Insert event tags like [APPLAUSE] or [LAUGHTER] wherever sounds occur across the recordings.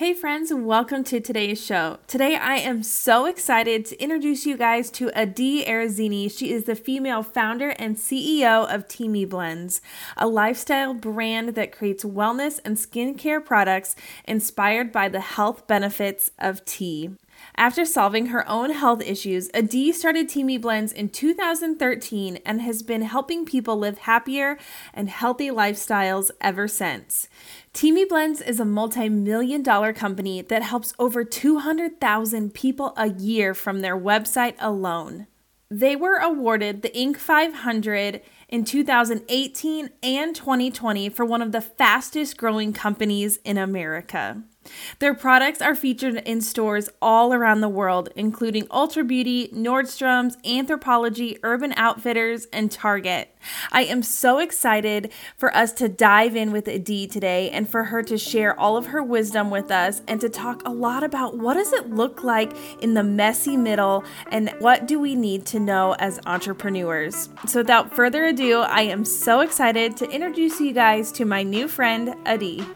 Hey, friends, welcome to today's show. Today, I am so excited to introduce you guys to Adi Arezzini. She is the female founder and CEO of Teami Blends, a lifestyle brand that creates wellness and skincare products inspired by the health benefits of tea. After solving her own health issues, Adi started Teami Blends in 2013 and has been helping people live happier and healthy lifestyles ever since. Teami Blends is a multi million dollar company that helps over 200,000 people a year from their website alone. They were awarded the Inc. 500 in 2018 and 2020 for one of the fastest growing companies in America. Their products are featured in stores all around the world, including Ulta Beauty, Nordstrom's, Anthropologie, Urban Outfitters, and Target. I am so excited for us to dive in with Adi today and for her to share all of her wisdom with us and to talk a lot about what does it look like in the messy middle and what do we need to know as entrepreneurs. So without further ado, I am so excited to introduce you guys to my new friend Adi.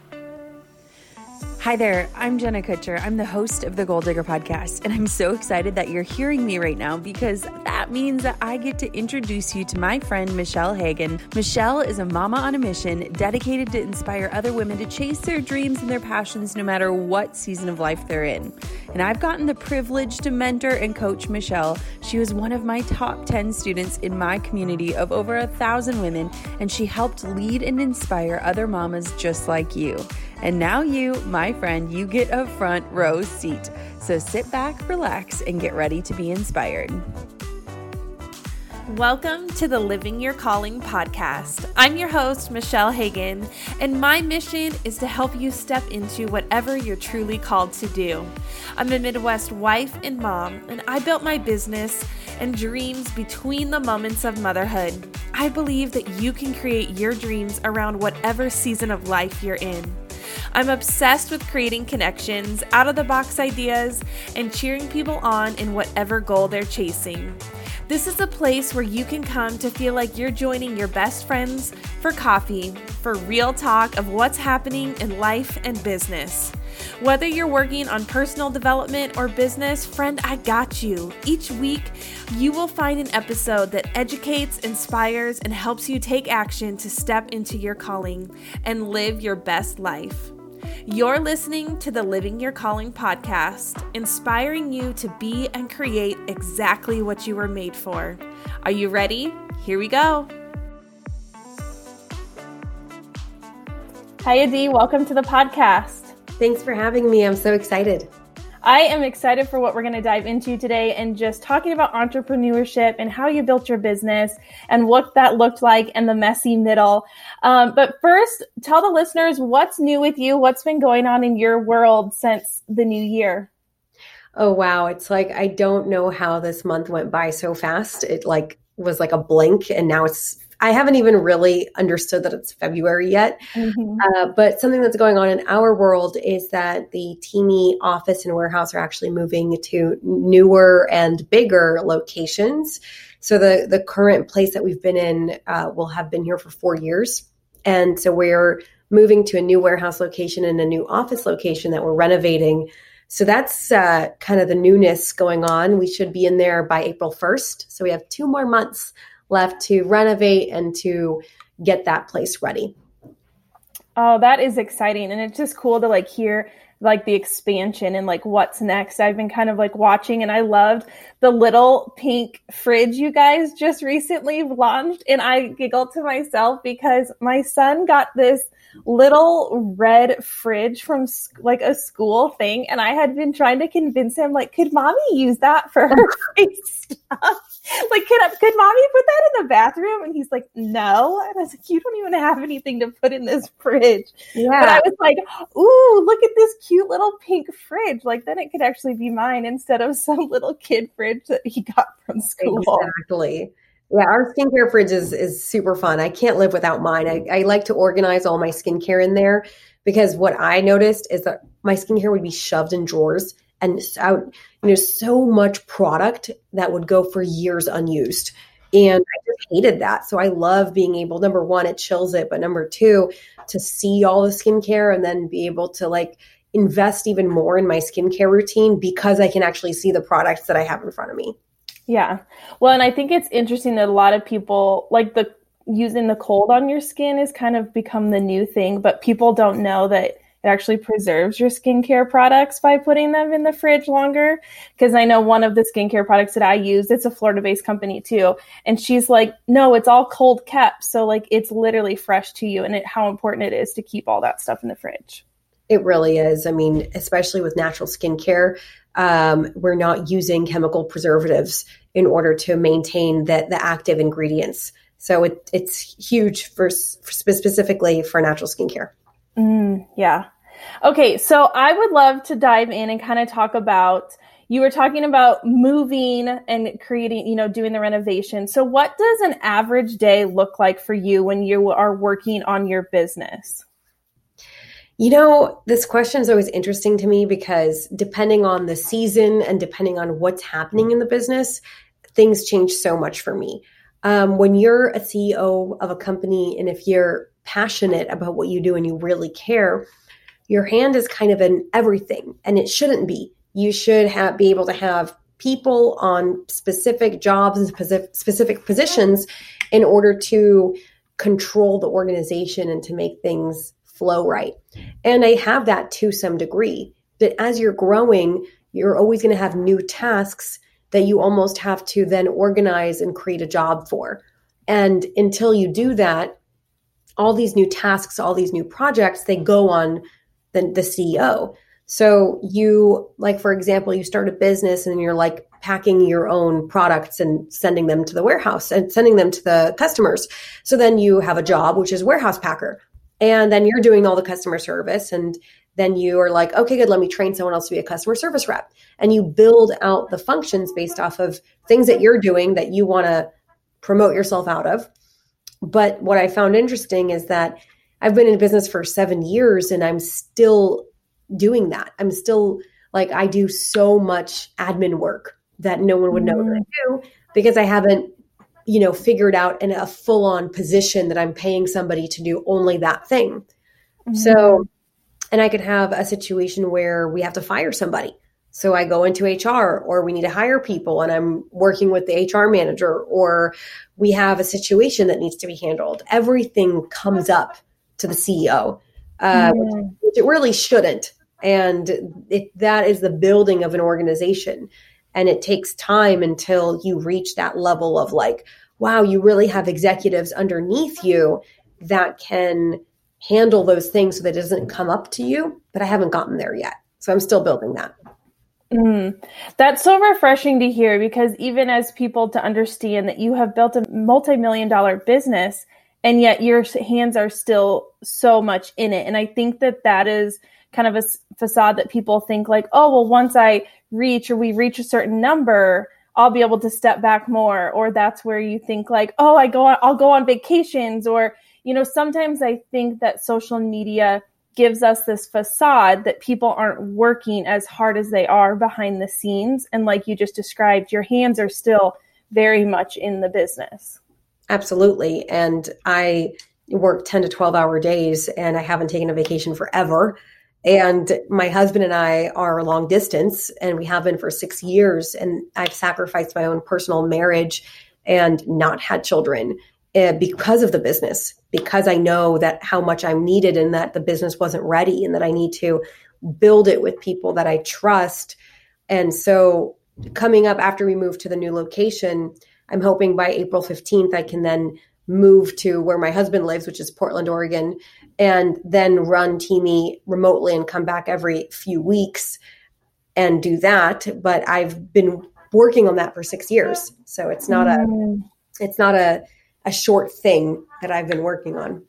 Hi there, I'm Jenna Kutcher. I'm the host of the Goal Digger podcast, and I'm so excited that you're hearing me right now because that means that I get to introduce you to my friend Michelle Hagen. Michelle is a mama on a mission dedicated to inspire other women to chase their dreams and their passions no matter what season of life they're in. And I've gotten the privilege to mentor and coach Michelle. She was one of my top 10 students in my community of over a thousand women, and she helped lead and inspire other mamas just like you. And now, you, my friend, you get a front row seat. So sit back, relax, and get ready to be inspired. Welcome to the Living Your Calling podcast. I'm your host, Michelle Hagen, and my mission is to help you step into whatever you're truly called to do. I'm a Midwest wife and mom, and I built my business and dreams between the moments of motherhood. I believe that you can create your dreams around whatever season of life you're in. I'm obsessed with creating connections, out of the box ideas, and cheering people on in whatever goal they're chasing. This is a place where you can come to feel like you're joining your best friends for coffee, for real talk of what's happening in life and business. Whether you're working on personal development or business, friend, I got you. Each week, you will find an episode that educates, inspires, and helps you take action to step into your calling and live your best life. You're listening to the Living Your Calling podcast, inspiring you to be and create exactly what you were made for. Are you ready? Here we go. Hi, Adi. Welcome to the podcast. Thanks for having me. I'm so excited. I am excited for what we're going to dive into today and just talking about entrepreneurship and how you built your business and what that looked like in the messy middle. Um, but first, tell the listeners what's new with you, what's been going on in your world since the new year. Oh, wow. It's like, I don't know how this month went by so fast. It like was like a blink and now it's I haven't even really understood that it's February yet. Mm-hmm. Uh, but something that's going on in our world is that the Teami office and warehouse are actually moving to newer and bigger locations. So the the current place that we've been in uh, will have been here for four years, and so we're moving to a new warehouse location and a new office location that we're renovating. So that's uh, kind of the newness going on. We should be in there by April 1st. So we have two more months left to renovate and to get that place ready. Oh, that is exciting. And it's just cool to like hear like the expansion and like what's next. I've been kind of like watching and I loved the little pink fridge you guys just recently launched. And I giggled to myself because my son got this little red fridge from like a school thing. And I had been trying to convince him, like, could mommy use that for her [LAUGHS] stuff? [LAUGHS] like, could, could mommy put that in the bathroom? And he's like, no. And I was like, you don't even have anything to put in this [LAUGHS] fridge. Yeah. But I was like, ooh, look at this cute little pink fridge. Like, then it could actually be mine instead of [LAUGHS] some little kid fridge that he got from school. Exactly. Yeah, our skincare fridge is is super fun. I can't live without mine. I, I like to organize all my skincare in there because what I noticed is that my skincare would be shoved in drawers and out, you know, so much product that would go for years unused. And I just hated that. So I love being able, number one, it chills it, but number two, to see all the skincare and then be able to like invest even more in my skincare routine because I can actually see the products that I have in front of me. Yeah. Well, and I think it's interesting that a lot of people like the using the cold on your skin has kind of become the new thing, but people don't know that it actually preserves your skincare products by putting them in the fridge longer. Because I know one of the skincare products that I use, it's a Florida based company too. And she's like, no, it's all cold kept. So, like, it's literally fresh to you and it, how important it is to keep all that stuff in the fridge. It really is. I mean, especially with natural skincare, um, we're not using chemical preservatives in order to maintain the, the active ingredients. So it, it's huge for, for specifically for natural skincare. Mm, yeah. Okay, so I would love to dive in and kind of talk about you were talking about moving and creating, you know, doing the renovation. So what does an average day look like for you when you are working on your business? You know, this question is always interesting to me because depending on the season and depending on what's happening in the business, things change so much for me. Um, when you're a CEO of a company and if you're passionate about what you do and you really care, your hand is kind of in everything and it shouldn't be. You should have be able to have people on specific jobs and specific positions in order to control the organization and to make things flow right. And I have that to some degree. But as you're growing, you're always going to have new tasks that you almost have to then organize and create a job for. And until you do that, all these new tasks, all these new projects, they go on the, the CEO. So you, like, for example, you start a business and you're like packing your own products and sending them to the warehouse and sending them to the customers. So then you have a job, which is warehouse packer. And then you're doing all the customer service. And then you are like, okay, good, let me train someone else to be a customer service rep. And you build out the functions based off of things that you're doing that you want to promote yourself out of. But what I found interesting is that I've been in business for seven years and I'm still doing that. I'm still like, I do so much admin work that no one would know mm. that I do because I haven't, you know, figured out in a full on position that I'm paying somebody to do only that thing. Mm. So, and I could have a situation where we have to fire somebody so I go into HR or we need to hire people and I'm working with the HR manager or we have a situation that needs to be handled. Everything comes up to the CEO, uh, mm. which, which, it really shouldn't. And it, that is the building of an organization. And it takes time until you reach that level of like, wow, you really have executives underneath you that can handle those things so that it doesn't come up to you. But I haven't gotten there yet. So I'm still building that. Mm. That's so refreshing to hear because even as people to understand that you have built a multi-million dollar business and yet your hands are still so much in it and I think that that is kind of a facade that people think like oh well once I reach or we reach a certain number I'll be able to step back more or that's where you think like oh I go on I'll go on vacations or you know sometimes I think that social media gives us this facade that people aren't working as hard as they are behind the scenes. And like you just described, your hands are still very much in the business. Absolutely. And I work 10 to 12 hour days and I haven't taken a vacation forever. And my husband and I are long distance and we have been for six years. And I've sacrificed my own personal marriage and not had children uh, because of the business, because I know that how much I'm needed and that the business wasn't ready and that I need to build it with people that I trust. And so, coming up after we moved to the new location, I'm hoping by April 15th, I can then move to where my husband lives, which is Portland, Oregon, and then run Teami remotely and come back every few weeks and do that. But I've been working on that for six years. So it's not a, mm. it's not a, a short thing that I've been working on.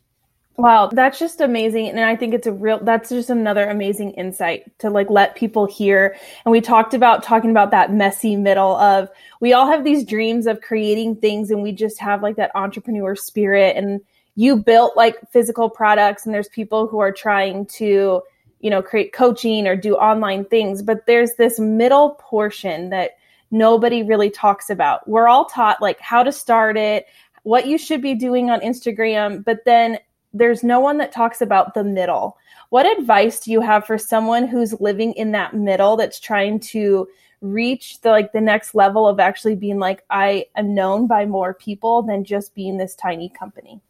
Wow, that's just amazing. And I think it's a real, that's just another amazing insight to like let people hear. And we talked about talking about that messy middle of we all have these dreams of creating things and we just have like that entrepreneur spirit. And you built like physical products and there's people who are trying to, you know, create coaching or do online things. But there's this middle portion that nobody really talks about. We're all taught like how to start it, what you should be doing on Instagram, but then there's no one that talks about the middle. What advice do you have for someone who's living in that middle that's trying to reach the like the next level of actually being like I am known by more people than just being this tiny company?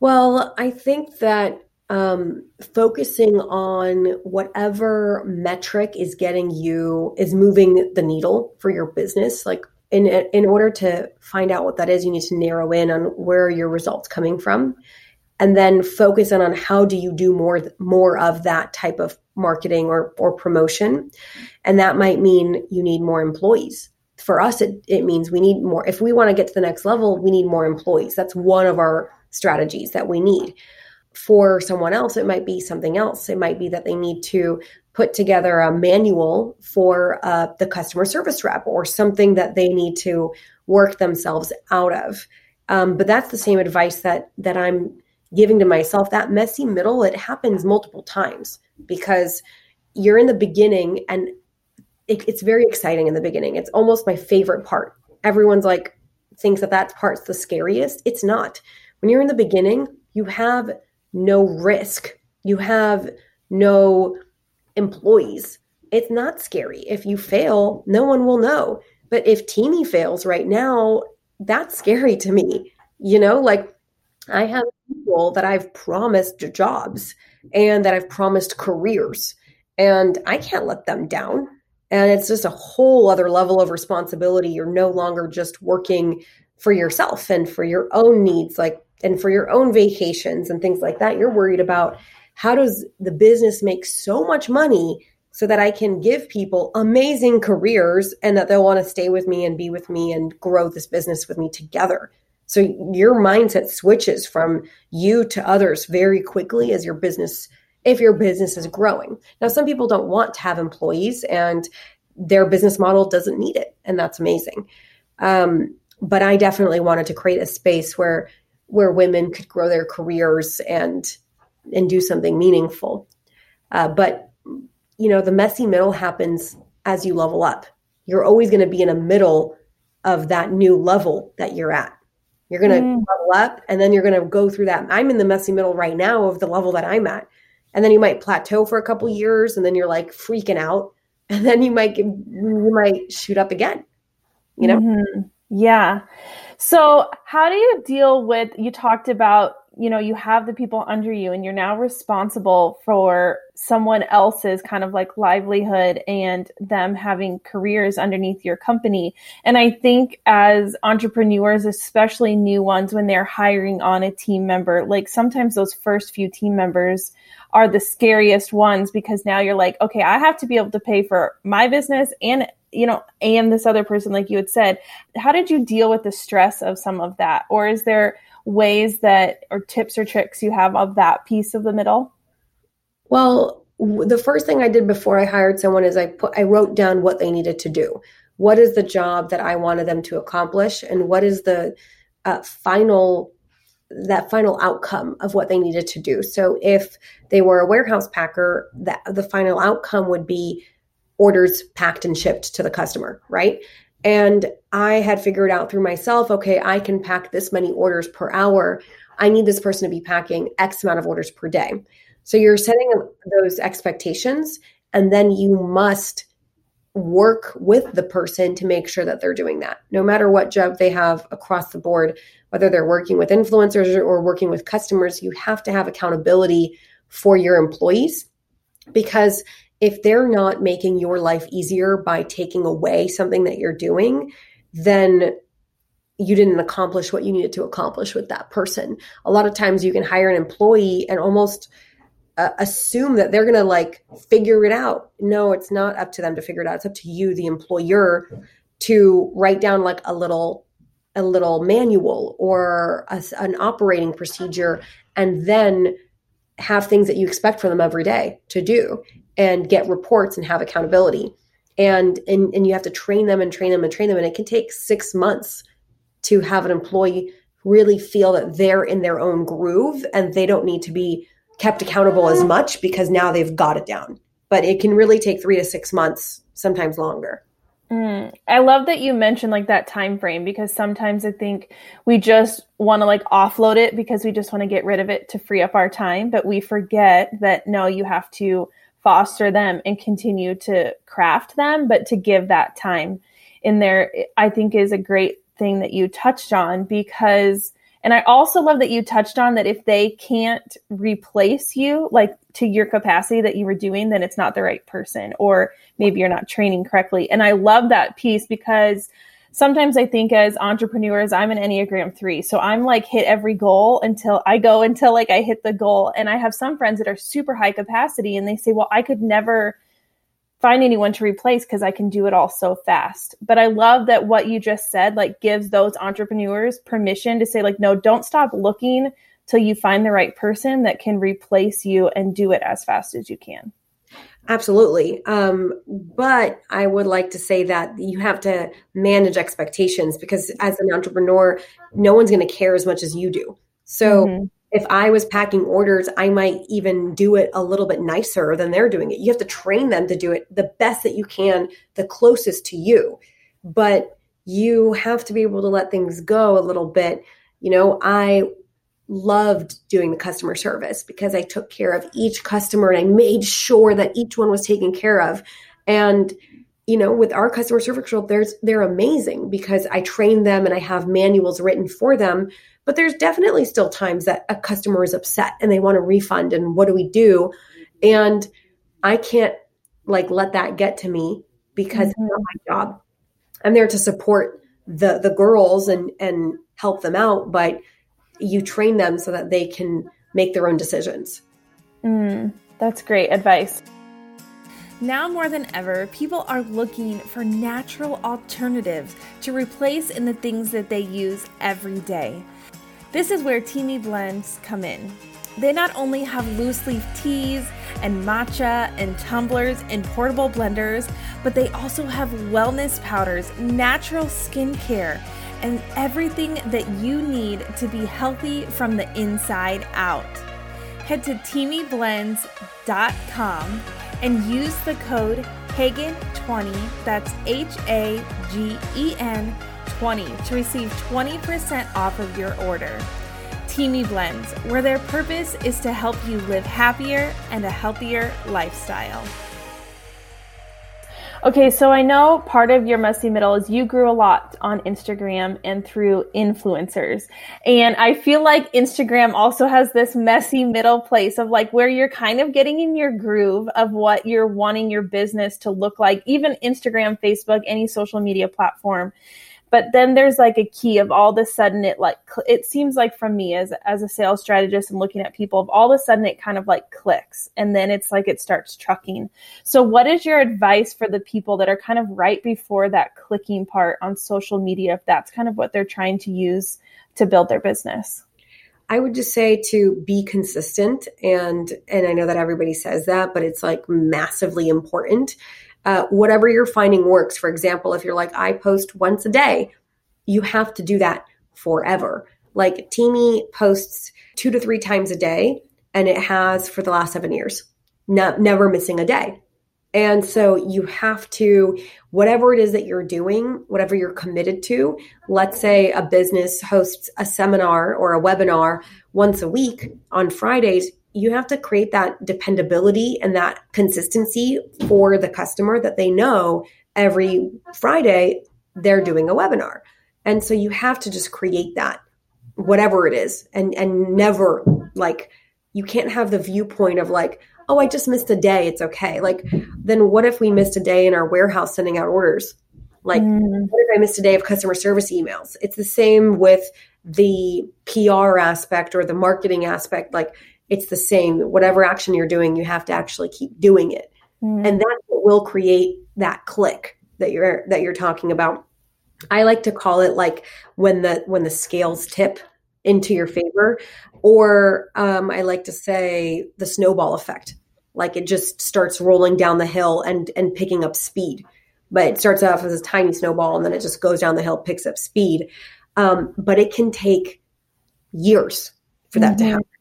Well, I think that um, focusing on whatever metric is getting you is moving the needle for your business. Like in in order to find out what that is, you need to narrow in on where your results coming from, and then focus in on how do you do more more of that type of marketing or or promotion, and that might mean you need more employees. For us, it, it means we need more. If we want to get to the next level, we need more employees. That's one of our strategies that we need for someone else, it might be something else. It might be that they need to put together a manual for uh, the customer service rep or something that they need to work themselves out of. Um, but that's the same advice that that I'm giving to myself. That messy middle, it happens multiple times because you're in the beginning and it, it's very exciting in the beginning. It's almost my favorite part. Everyone's like thinks that that part's the scariest. It's not. When you're in the beginning, you have no risk. You have no employees. It's not scary. If you fail, no one will know. But if Teami fails right now, that's scary to me. You know, like I have people that I've promised jobs and that I've promised careers, and I can't let them down. And it's just a whole other level of responsibility. You're no longer just working for yourself and for your own needs. Like and for your own vacations and things like that, you're worried about how does the business make so much money so that I can give people amazing careers and that they'll want to stay with me and be with me and grow this business with me together. So your mindset switches from you to others very quickly as your business if your business is growing. Now some people don't want to have employees and their business model doesn't need it and that's amazing. Um, but I definitely wanted to create a space where where women could grow their careers and and do something meaningful. Uh, but you know, the messy middle happens as you level up. You're always going to be in a middle of that new level that you're at. You're going to mm. level up, and then you're going to go through that. I'm in the messy middle right now of the level that I'm at, and then you might plateau for a couple years, and then you're like freaking out, [LAUGHS] and then you might you might shoot up again. You know? Mm-hmm. Yeah. So, how do you deal with you talked about, you know, you have the people under you and you're now responsible for someone else's kind of like livelihood and them having careers underneath your company. And I think as entrepreneurs, especially new ones when they're hiring on a team member, like sometimes those first few team members are the scariest ones because now you're like, okay, I have to be able to pay for my business and you know, and this other person, like you had said, how did you deal with the stress of some of that? Or is there ways that, or tips or tricks you have of that piece of the middle? Well, the first thing I did before I hired someone is I put, I wrote down what they needed to do. What is the job that I wanted them to accomplish, and what is the uh, final that final outcome of what they needed to do. So if they were a warehouse packer, that the final outcome would be orders packed and shipped to the customer, right? And I had figured out through myself, okay, I can pack this many orders per hour. I need this person to be packing X amount of orders per day. So you're setting those expectations, and then you must work with the person to make sure that they're doing that. No matter what job they have across the board, whether they're working with influencers or working with customers, you have to have accountability for your employees because if they're not making your life easier by taking away something that you're doing, then you didn't accomplish what you needed to accomplish with that person. A lot of times you can hire an employee and almost uh, assume that they're going to like figure it out. No, it's not up to them to figure it out. It's up to you, the employer, to write down like a little a little manual or a, an operating procedure and then have things that you expect from them every day to do and get reports and have accountability. And, and and you have to train them and train them and train them. And it can take six months to have an employee really feel that they're in their own groove and they don't need to be kept accountable as much because now they've got it down. But it can really take three to six months, sometimes longer. Mm, I love that you mentioned like that time frame because sometimes I think we just want to like offload it because we just want to get rid of it to free up our time, but we forget that no, you have to foster them and continue to craft them, but to give that time in there, I think is a great thing that you touched on because and I also love that you touched on that if they can't replace you, like to your capacity that you were doing, then it's not the right person, or maybe you're not training correctly. And I love that piece because sometimes I think as entrepreneurs, I'm an Enneagram three. So I'm like hit every goal until I go until like I hit the goal. And I have some friends that are super high capacity and they say, well, I could never find anyone to replace because I can do it all so fast. But I love that what you just said like gives those entrepreneurs permission to say like no, don't stop looking till you find the right person that can replace you and do it as fast as you can. Absolutely. Um, but I would like to say that you have to manage expectations because as an entrepreneur, no one's going to care as much as you do. So mm-hmm if I was packing orders, I might even do it a little bit nicer than they're doing it. You have to train them to do it the best that you can, the closest to you. But you have to be able to let things go a little bit. You know, I loved doing the customer service because I took care of each customer and I made sure that each one was taken care of. And you know, with our customer service role, there's they're amazing because I train them and I have manuals written for them but there's definitely still times that a customer is upset and they want a refund and what do we do? And I can't like let that get to me because mm-hmm. it's not my job. I'm there to support the the girls and and help them out, but you train them so that they can make their own decisions. Mm, that's great advice. Now more than ever, people are looking for natural alternatives to replace in the things that they use every day. This is where Teami Blends come in. They not only have loose leaf teas and matcha and tumblers and portable blenders, but they also have wellness powders, natural skincare, and everything that you need to be healthy from the inside out. Head to teamiblends.com and use the code HAGEN20, that's H A G E N 20 to receive 20% off of your order. Teami Blends, where their purpose is to help you live happier and a healthier lifestyle. Okay, so I know part of your messy middle is you grew a lot on Instagram and through influencers. And I feel like Instagram also has this messy middle place of like where you're kind of getting in your groove of what you're wanting your business to look like, even Instagram, Facebook, any social media platform but then there's like a key of all of a sudden it like it seems like from me as as a sales strategist and looking at people of all of a sudden it kind of like clicks and then it's like it starts trucking. So what is your advice for the people that are kind of right before that clicking part on social media if that's kind of what they're trying to use to build their business? I would just say to be consistent and and I know that everybody says that but it's like massively important uh, whatever you're finding works. For example, if you're like, I post once a day, you have to do that forever. Like Teami posts two to three times a day, and it has for the last seven years, no, never missing a day. And so you have to, whatever it is that you're doing, whatever you're committed to, let's say a business hosts a seminar or a webinar once a week on Fridays, you have to create that dependability and that consistency for the customer that they know every Friday they're doing a webinar. And so you have to just create that whatever it is and and never like you can't have the viewpoint of like oh I just missed a day it's okay. Like then what if we missed a day in our warehouse sending out orders? Like mm. what if I missed a day of customer service emails? It's the same with the PR aspect or the marketing aspect like it's the same. Whatever action you're doing, you have to actually keep doing it. Mm. And that will create that click that you're that you're talking about. I like to call it like when the when the scales tip into your favor, or um, I like to say the snowball effect. Like it just starts rolling down the hill and and picking up speed. But it starts off as a tiny snowball and then it just goes down the hill, picks up speed. Um, but it can take years for that mm-hmm. to happen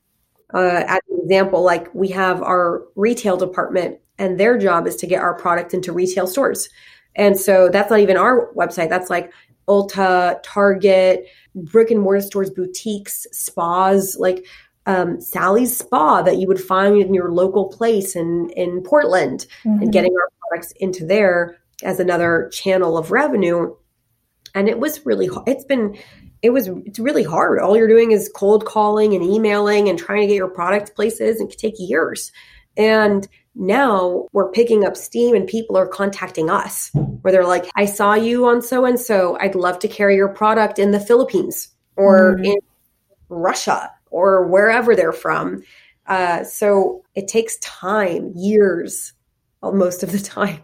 uh, as an example, like we have our retail department, and their job is to get our product into retail stores. And so that's not even our website. That's like Ulta, Target, brick and mortar stores, boutiques, spas, like um, Sally's Spa that you would find in your local place in in Portland, mm-hmm. and getting our products into there as another channel of revenue. And it was really it's been it was it's really hard. All you're doing is cold calling and emailing and trying to get your product places and it could take years. And now we're picking up steam and people are contacting us where they're like, I saw you on so and so. I'd love to carry your product in the Philippines or mm-hmm. in Russia or wherever they're from. Uh, so it takes time, years, most of the time.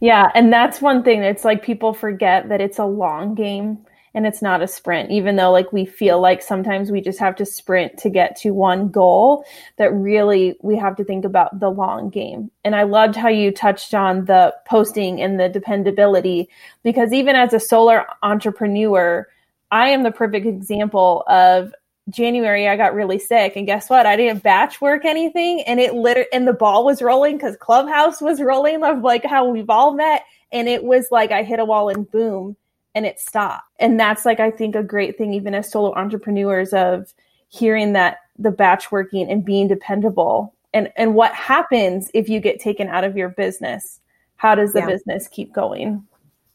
Yeah. And that's one thing. It's like people forget that it's a long game and it's not a sprint even though like we feel like sometimes we just have to sprint to get to one goal that really we have to think about the long game and i loved how you touched on the posting and the dependability because even as a solar entrepreneur i am the perfect example of January I got really sick and guess what? I didn't batch work anything and it literally and the ball was rolling cuz Clubhouse was rolling of like how we've all met and it was like I hit a wall and boom and it stopped. And that's like I think a great thing even as solo entrepreneurs of hearing that the batch working and being dependable and and what happens if you get taken out of your business? How does the yeah. business keep going?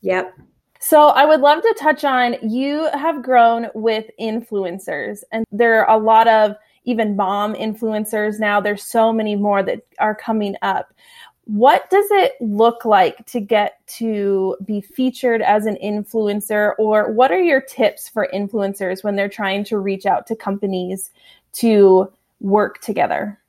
Yep. So I would love to touch on you have grown with influencers and there are a lot of even mom influencers now. There's so many more that are coming up what does it look like to get to be featured as an influencer? Or what are your tips for influencers when they're trying to reach out to companies to work together?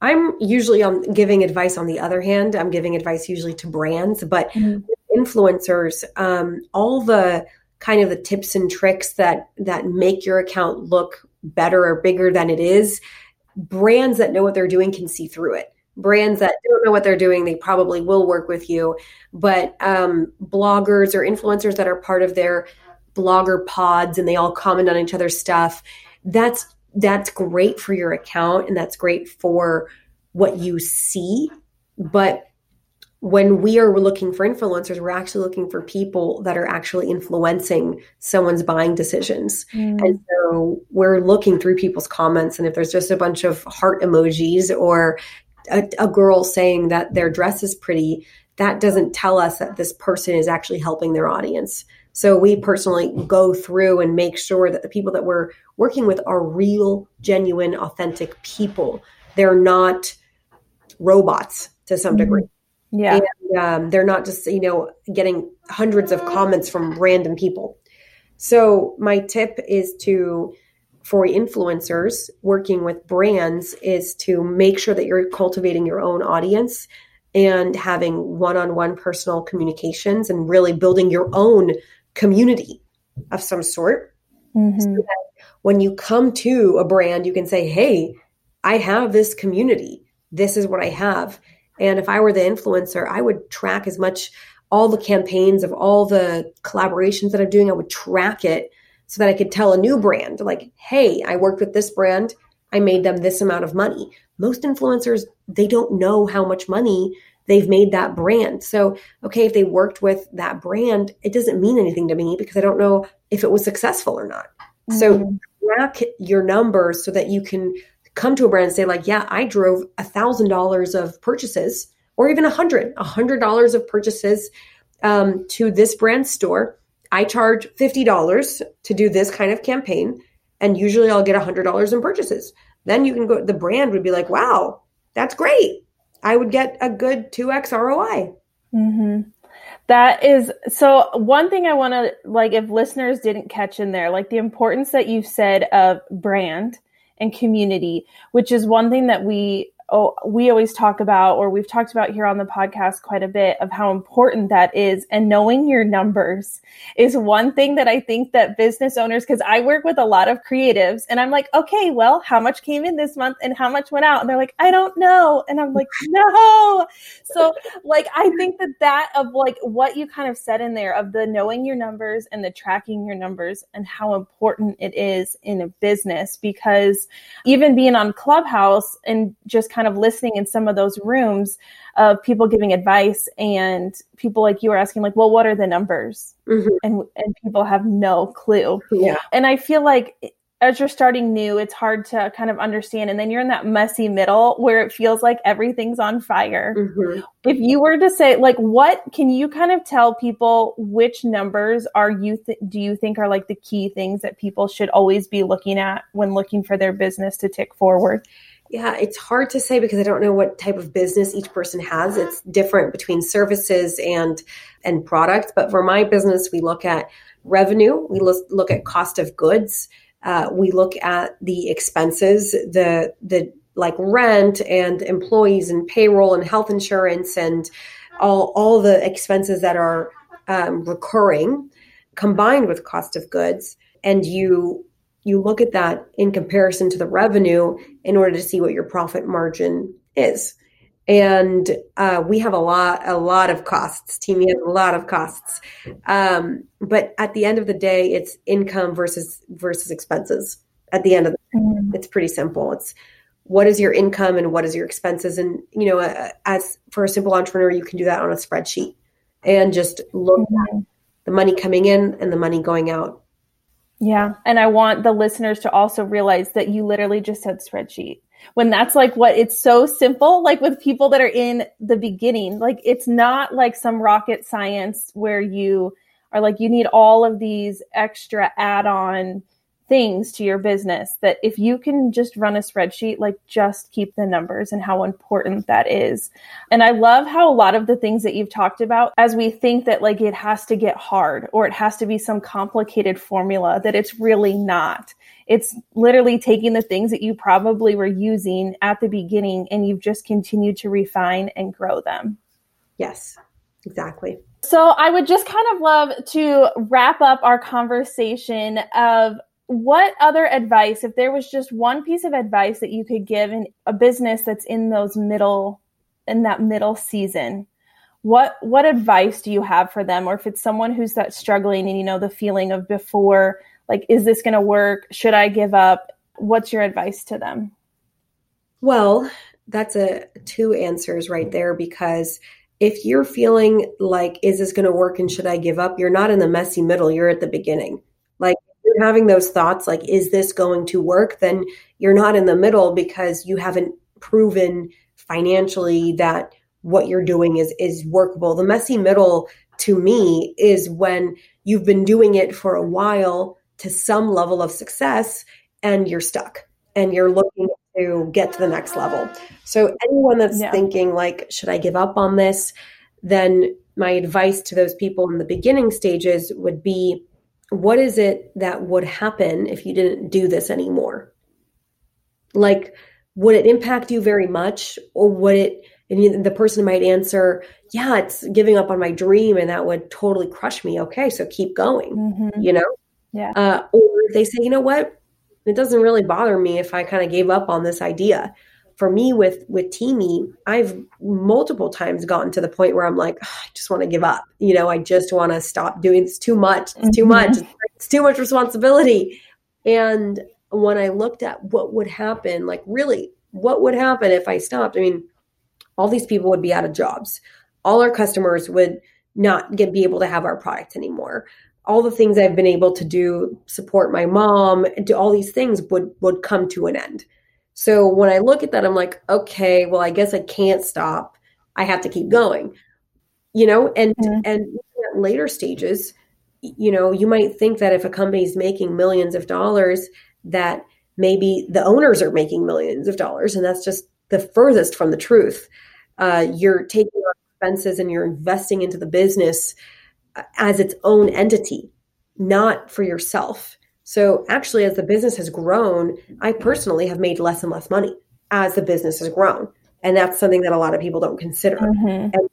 I'm usually on giving advice on the other hand. I'm giving advice usually to brands but mm-hmm. influencers um, all the kind of the tips and tricks that that make your account look better or bigger than it is brands that know what they're doing can see through it brands that don't know what they're doing they probably will work with you. But um, bloggers or influencers that are part of their blogger pods and they all comment on each other's stuff that's that's great for your account and that's great for what you see. But when we are looking for influencers we're actually looking for people that are actually influencing someone's buying decisions. Mm. and so we're looking through people's comments and if there's just a bunch of heart emojis or a, a girl saying that their dress is pretty, that doesn't tell us that this person is actually helping their audience. So we personally go through and make sure that the people that we're working with are real, genuine, authentic people. They're not robots to some degree. Mm-hmm. Yeah. And, um, they're not just, you know, getting hundreds of comments from random people. So my tip is to for influencers working with brands is to make sure that you're cultivating your own audience and having one-on-one personal communications and really building your own community of some sort. Mm-hmm. so when you come to a brand you can say hey i have this community. This is what i have. And if i were the influencer i would track as much all the campaigns of all the collaborations that i'm doing. I would track it so that I could tell a new brand, like, hey, I worked with this brand, I made them this amount of money. Most influencers, they don't know how much money they've made that brand. So, okay, if they worked with that brand, it doesn't mean anything to me because I don't know if it was successful or not. Mm-hmm. So, track your numbers so that you can come to a brand and say, like, yeah, I drove a thousand dollars of purchases or even a hundred, a hundred dollars of purchases um, to this brand store I charge $50 to do this kind of campaign, and usually I'll get $100 in purchases. Then you can go, the brand would be like, wow, that's great. I would get a good 2x ROI. Mm-hmm. That is so. One thing I want to like, if listeners didn't catch in there, like the importance that you've said of brand and community, which is one thing that we oh, we always talk about, or we've talked about here on the podcast quite a bit of how important that is. And knowing your numbers is one thing that I think that business owners, because I work with a lot of creatives and I'm like, okay, well, how much came in this month and how much went out? And they're like, I don't know. And I'm like, [LAUGHS] no. So like, I think that that of like what you kind of said in there of the knowing your numbers and the tracking your numbers and how important it is in a business, because even being on Clubhouse and just kind of listening in some of those rooms of people giving advice and people like you are asking like, well, what are the numbers? Mm-hmm. And and people have no clue. Yeah. And I feel like as you're starting new, it's hard to kind of understand. And then you're in that messy middle where it feels like everything's on fire. Mm-hmm. If you were to say, like, what can you kind of tell people which numbers are you, th- do you think are like the key things that people should always be looking at when looking for their business to tick forward? Yeah, it's hard to say because I don't know what type of business each person has. It's different between services and and products. But for my business, we look at revenue, we look at cost of goods, uh, we look at the expenses, the the like rent and employees and payroll and health insurance and all all the expenses that are um, recurring, combined with cost of goods, and you you look at that in comparison to the revenue in order to see what your profit margin is. And uh, we have a lot a lot of costs. Teami has a lot of costs. Um, but at the end of the day it's income versus versus expenses. At the end of the mm. it's pretty simple. It's what is your income and what is your expenses? And you know uh, as for a simple entrepreneur you can do that on a spreadsheet and just look at the money coming in and the money going out yeah. And i want the listeners to also realize that you literally just said spreadsheet. When that's like what it's so simple, like with people that are in the beginning, like it's not like some rocket science where you are like, you need all of these extra add on things to your business that if you can just run a spreadsheet, like just keep the numbers and how important that is. And I love how a lot of the things that you've talked about, as we think that like it has to get hard or it has to be some complicated formula, that it's really not. It's literally taking the things that you probably were using at the beginning and you've just continued to refine and grow them. Yes, exactly. So I would just kind of love to wrap up our conversation of what other advice, if there was just one piece of advice that you could give in a business that's in those middle, in that middle season, what what advice do you have for them? Or if it's someone who's that struggling and you know the feeling of before like, is this going to work? Should I give up? What's your advice to them? Well, that's a two answers right there because if you're feeling like, is this going to work and should I give up? You're not in the messy middle, you're at the beginning. You're having those thoughts like, is this going to work? Then you're not in the middle because you haven't proven financially that what you're doing is is workable. The messy middle to me is when you've been doing it for a while to some level of success and you're stuck and you're looking to get to the next level. So anyone that's yeah. thinking like should I give up on this then my advice to those people in the beginning stages would be what is it that would happen if you didn't do this anymore? Like would it impact you very much or would it and the person might answer, yeah, it's giving up on my dream and that would totally crush me. Okay, so keep going. Mm-hmm. You know? Yeah. Uh, or they say, you know what? It doesn't really bother me if I kind of gave up on this idea. For me, with with Teami, I've multiple times gotten to the point where I'm like, oh, I just want to give up. You know, I just want to stop doing this. Too much. It's too mm-hmm. much. It's too much responsibility. And when I looked at what would happen, like really, what would happen if I stopped? I mean, all these people would be out of jobs. All our customers would not get be able to have our product anymore all the things I've been able to do, support my mom, and do all these things would would come to an end. So when I look at that, I'm like, okay, well, I guess I can't stop. I have to keep going. You know, and mm-hmm. and at later stages, you know, you might think that if a company's making millions of dollars, that maybe the owners are making millions of dollars, and that's just the furthest from the truth. Uh, you're taking on expenses and you're investing into the business as its own entity, not for yourself. So actually, as the business has grown, I personally have made less and less money as the business has grown. And that's something that a lot of people don't consider. Mm-hmm. And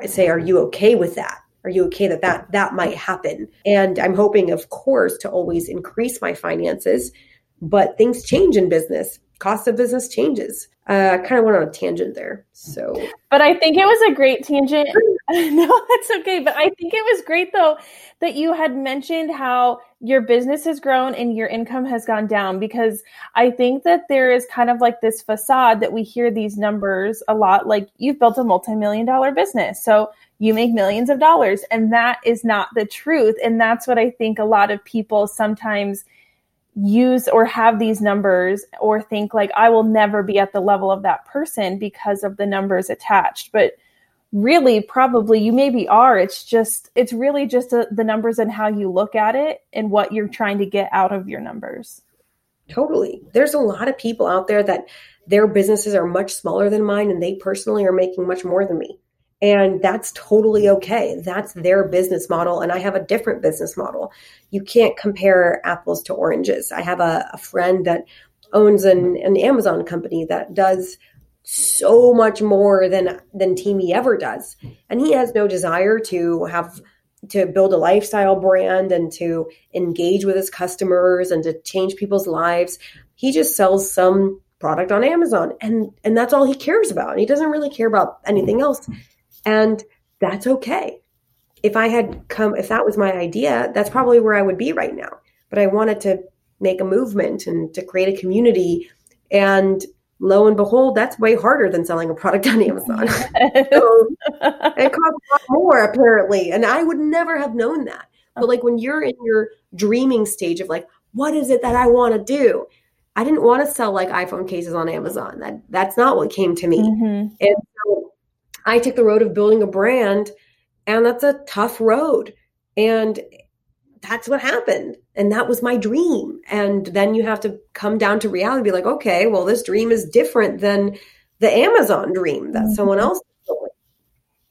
I say, are you okay with that? Are you okay that, that that might happen? And I'm hoping, of course, to always increase my finances, but things change in business. Cost of business changes. Uh, I kind of went on a tangent there. So, but I think it was a great tangent [LAUGHS] no, that's okay. But I think it was great though that you had mentioned how your business has grown and your income has gone down because I think that there is kind of like this facade that we hear these numbers a lot like you've built a multi-million dollar business. So you make millions of dollars and that is not the truth and that's what I think a lot of people sometimes use or have these numbers or think like I will never be at the level of that person because of the numbers attached. But really probably you maybe are. It's just it's really just a, the numbers and how you look at it and what you're trying to get out of your numbers. Totally. There's a lot of people out there that their businesses are much smaller than mine and they personally are making much more than me and that's totally okay that's their business model and i have a different business model you can't compare apples to oranges i have a, a friend that owns an, an amazon company that does so much more than than Teami ever does. And he has no desire to have to build a lifestyle brand and to engage with his customers and to change people's lives. He just sells some product on Amazon and and that's all he cares about. He doesn't really care about anything else. And that's okay. If I had come if that was my idea, that's probably where I would be right now. But I wanted to make a movement and to create a community and lo and behold, that's way harder than selling a product on Amazon. [LAUGHS] so it costs a lot more apparently. And I would never have known that. But like when you're in your dreaming stage of like, what is it that I want to do? I didn't want to sell like iPhone cases on Amazon. That that's not what came to me. Mm-hmm. And so I took the road of building a brand and that's a tough road. And that's what happened. And that was my dream. And then you have to come down to reality, be like, okay, well, this dream is different than the Amazon dream that mm-hmm. someone else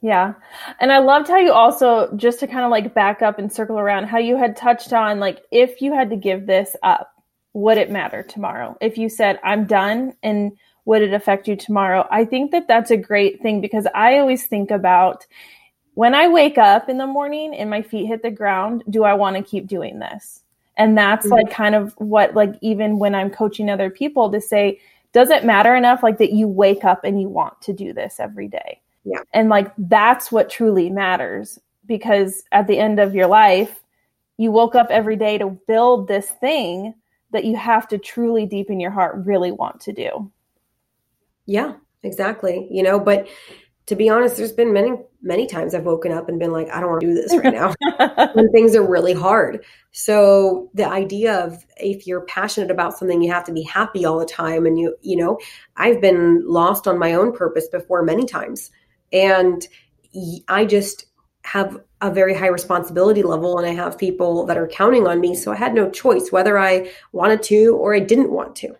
yeah. And I loved how you also, just to kind of like back up and circle around, how you had touched on like, if you had to give this up, would it matter tomorrow? If you said, I'm done and would it affect you tomorrow? I think that that's a great thing because I always think about when I wake up in the morning and my feet hit the ground, do I want to keep doing this? And that's mm-hmm. like kind of what, like, even when I'm coaching other people to say, does it matter enough, like, that you wake up and you want to do this every day? Yeah. And like, that's what truly matters because at the end of your life, you woke up every day to build this thing that you have to truly deep in your heart really want to do. Yeah, exactly. You know, but to be honest, there's been many, many times I've woken up and been like, I don't want to do this right now [LAUGHS] when things are really hard. So the idea of if you're passionate about something, you have to be happy all the time. And you, you know, I've been lost on my own purpose before many times. And I just have a very high responsibility level and I have people that are counting on me. So I had no choice whether I wanted to or I didn't want to.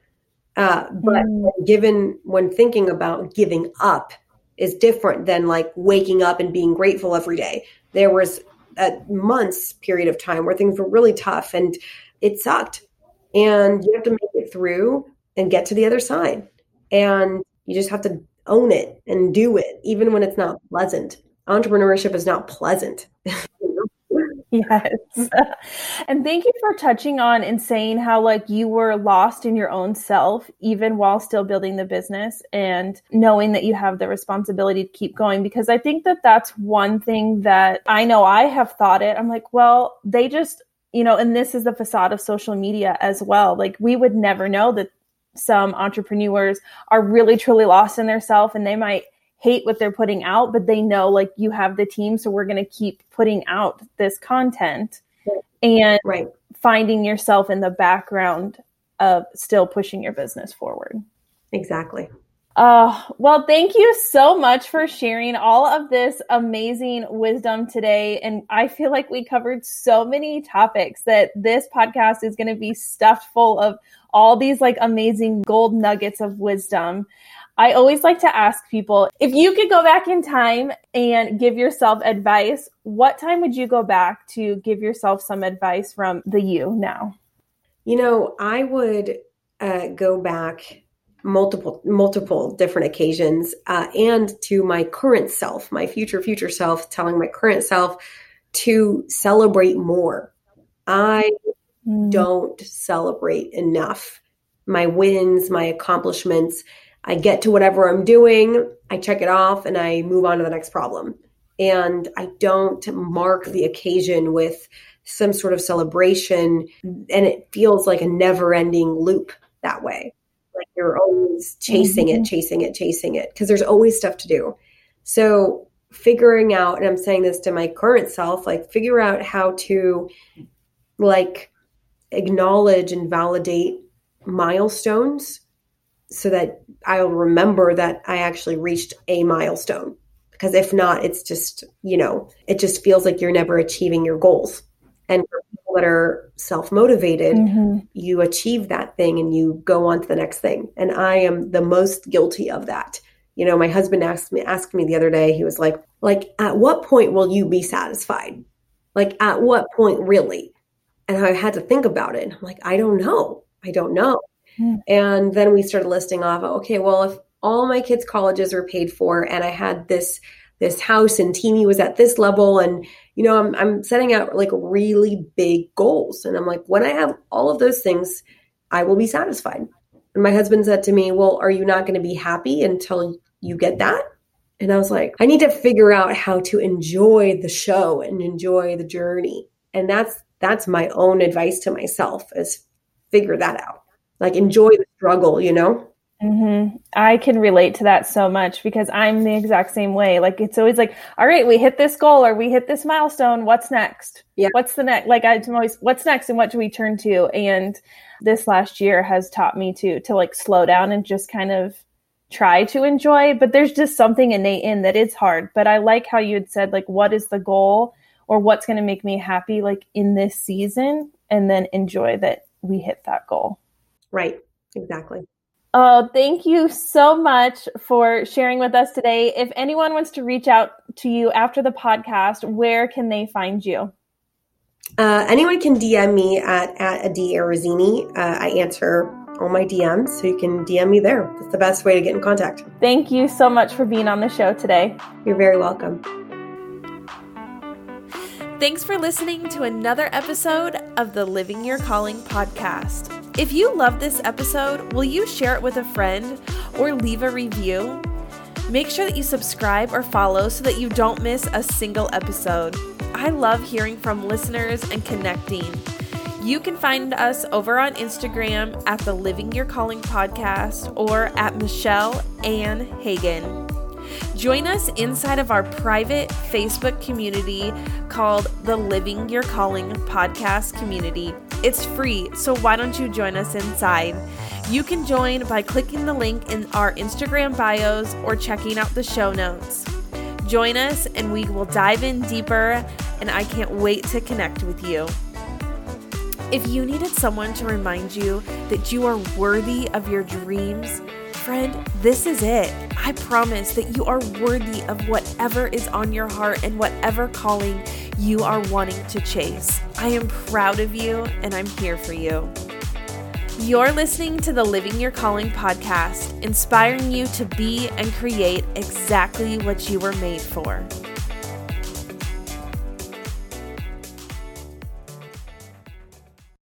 Uh, but mm. given when thinking about giving up, is different than like waking up and being grateful every day. There was a months period of time where things were really tough and it sucked. And you have to make it through and get to the other side. And you just have to own it and do it, even when it's not pleasant. Entrepreneurship is not pleasant. [LAUGHS] [LAUGHS] Yes. and thank you for touching on and saying how like you were lost in your own self even while still building the business and knowing that you have the responsibility to keep going because I think that that's one thing that I know I have thought it. I'm like, well, they just, you know, and this is the facade of social media as well. Like we would never know that some entrepreneurs are really truly lost in their self and they might hate what they're putting out, but they know like you have the team, so we're going to keep putting out this content and right. finding yourself in the background of still pushing your business forward. Exactly. Uh, well, thank you so much for sharing all of this amazing wisdom today. And I feel like we covered so many topics that this podcast is going to be stuffed full of all these like amazing gold nuggets of wisdom. I always like to ask people if you could go back in time and give yourself advice, what time would you go back to give yourself some advice from the you now? You know, I would uh, go back multiple multiple different occasions uh, and to my current self my future future self telling my current self to celebrate more i mm. don't celebrate enough my wins my accomplishments I get to whatever I'm doing, I check it off, and I move on to the next problem. and I don't mark the occasion with some sort of celebration. And it feels like a never ending loop that way. Like you're always chasing mm-hmm. it, chasing it, chasing it, because there's always stuff to do. So figuring out, and I'm saying this to my current self, like figure out how to like acknowledge and validate milestones so that I'll remember that I actually reached a milestone. Because if not, it's just, you know, it just feels like you're never achieving your goals. And for people that are self motivated, mm-hmm. you achieve that thing and you go on to the next thing. And I am the most guilty of that. You know, my husband asked me asked me the other day, he was like, like, at what point will you be satisfied? Like at what point really? And I had to think about it. I'm like, I don't know. I don't know. And then we started listing off, okay, well, if all my kids' colleges were paid for and I had this this house and Teami was at this level and you know, I'm I'm setting out like really big goals. And I'm like, when I have all of those things, I will be satisfied. And my husband said to me, Well, are you not going to be happy until you get that? And I was like, I need to figure out how to enjoy the show and enjoy the journey. And that's that's my own advice to myself is figure that out like enjoy the struggle, you know? Mm-hmm. I can relate to that so much because I'm the exact same way. Like it's always like, all right, we hit this goal or we hit this milestone. What's next? Yeah. What's the next? Like I'm always, what's next and what do we turn to? And this last year has taught me to to like slow down and just kind of try to enjoy. But there's just something innate in that it's hard. But I like how you had said like, what is the goal or what's going to make me happy like in this season, and then enjoy that we hit that goal. Right. Exactly. Oh, thank you so much for sharing with us today. If anyone wants to reach out to you after the podcast, where can they find you? Uh, anyone can DM me at, at Adi Arezzini. Uh, I answer all my DMs, so you can DM me there. It's the best way to get in contact. Thank you so much for being on the show today. You're very welcome. Thanks for listening to another episode of the Living Your Calling podcast. If you love this episode, will you share it with a friend or leave a review? Make sure that you subscribe or follow so that you don't miss a single episode. I love hearing from listeners and connecting. You can find us over on Instagram at the Living Your Calling podcast or at Michelle Ann Hagen. Join us inside of our private Facebook community called the Living Your Calling podcast community. It's free, so why don't you join us inside? You can join by clicking the link in our Instagram bios or checking out the show notes. Join us and we will dive in deeper, and I can't wait to connect with you. If you needed someone to remind you that you are worthy of your dreams, friend, this is it. I promise that you are worthy of whatever is on your heart and whatever calling you are wanting to chase. I am proud of you and I'm here for you. You're listening to the Living Your Calling podcast, inspiring you to be and create exactly what you were made for.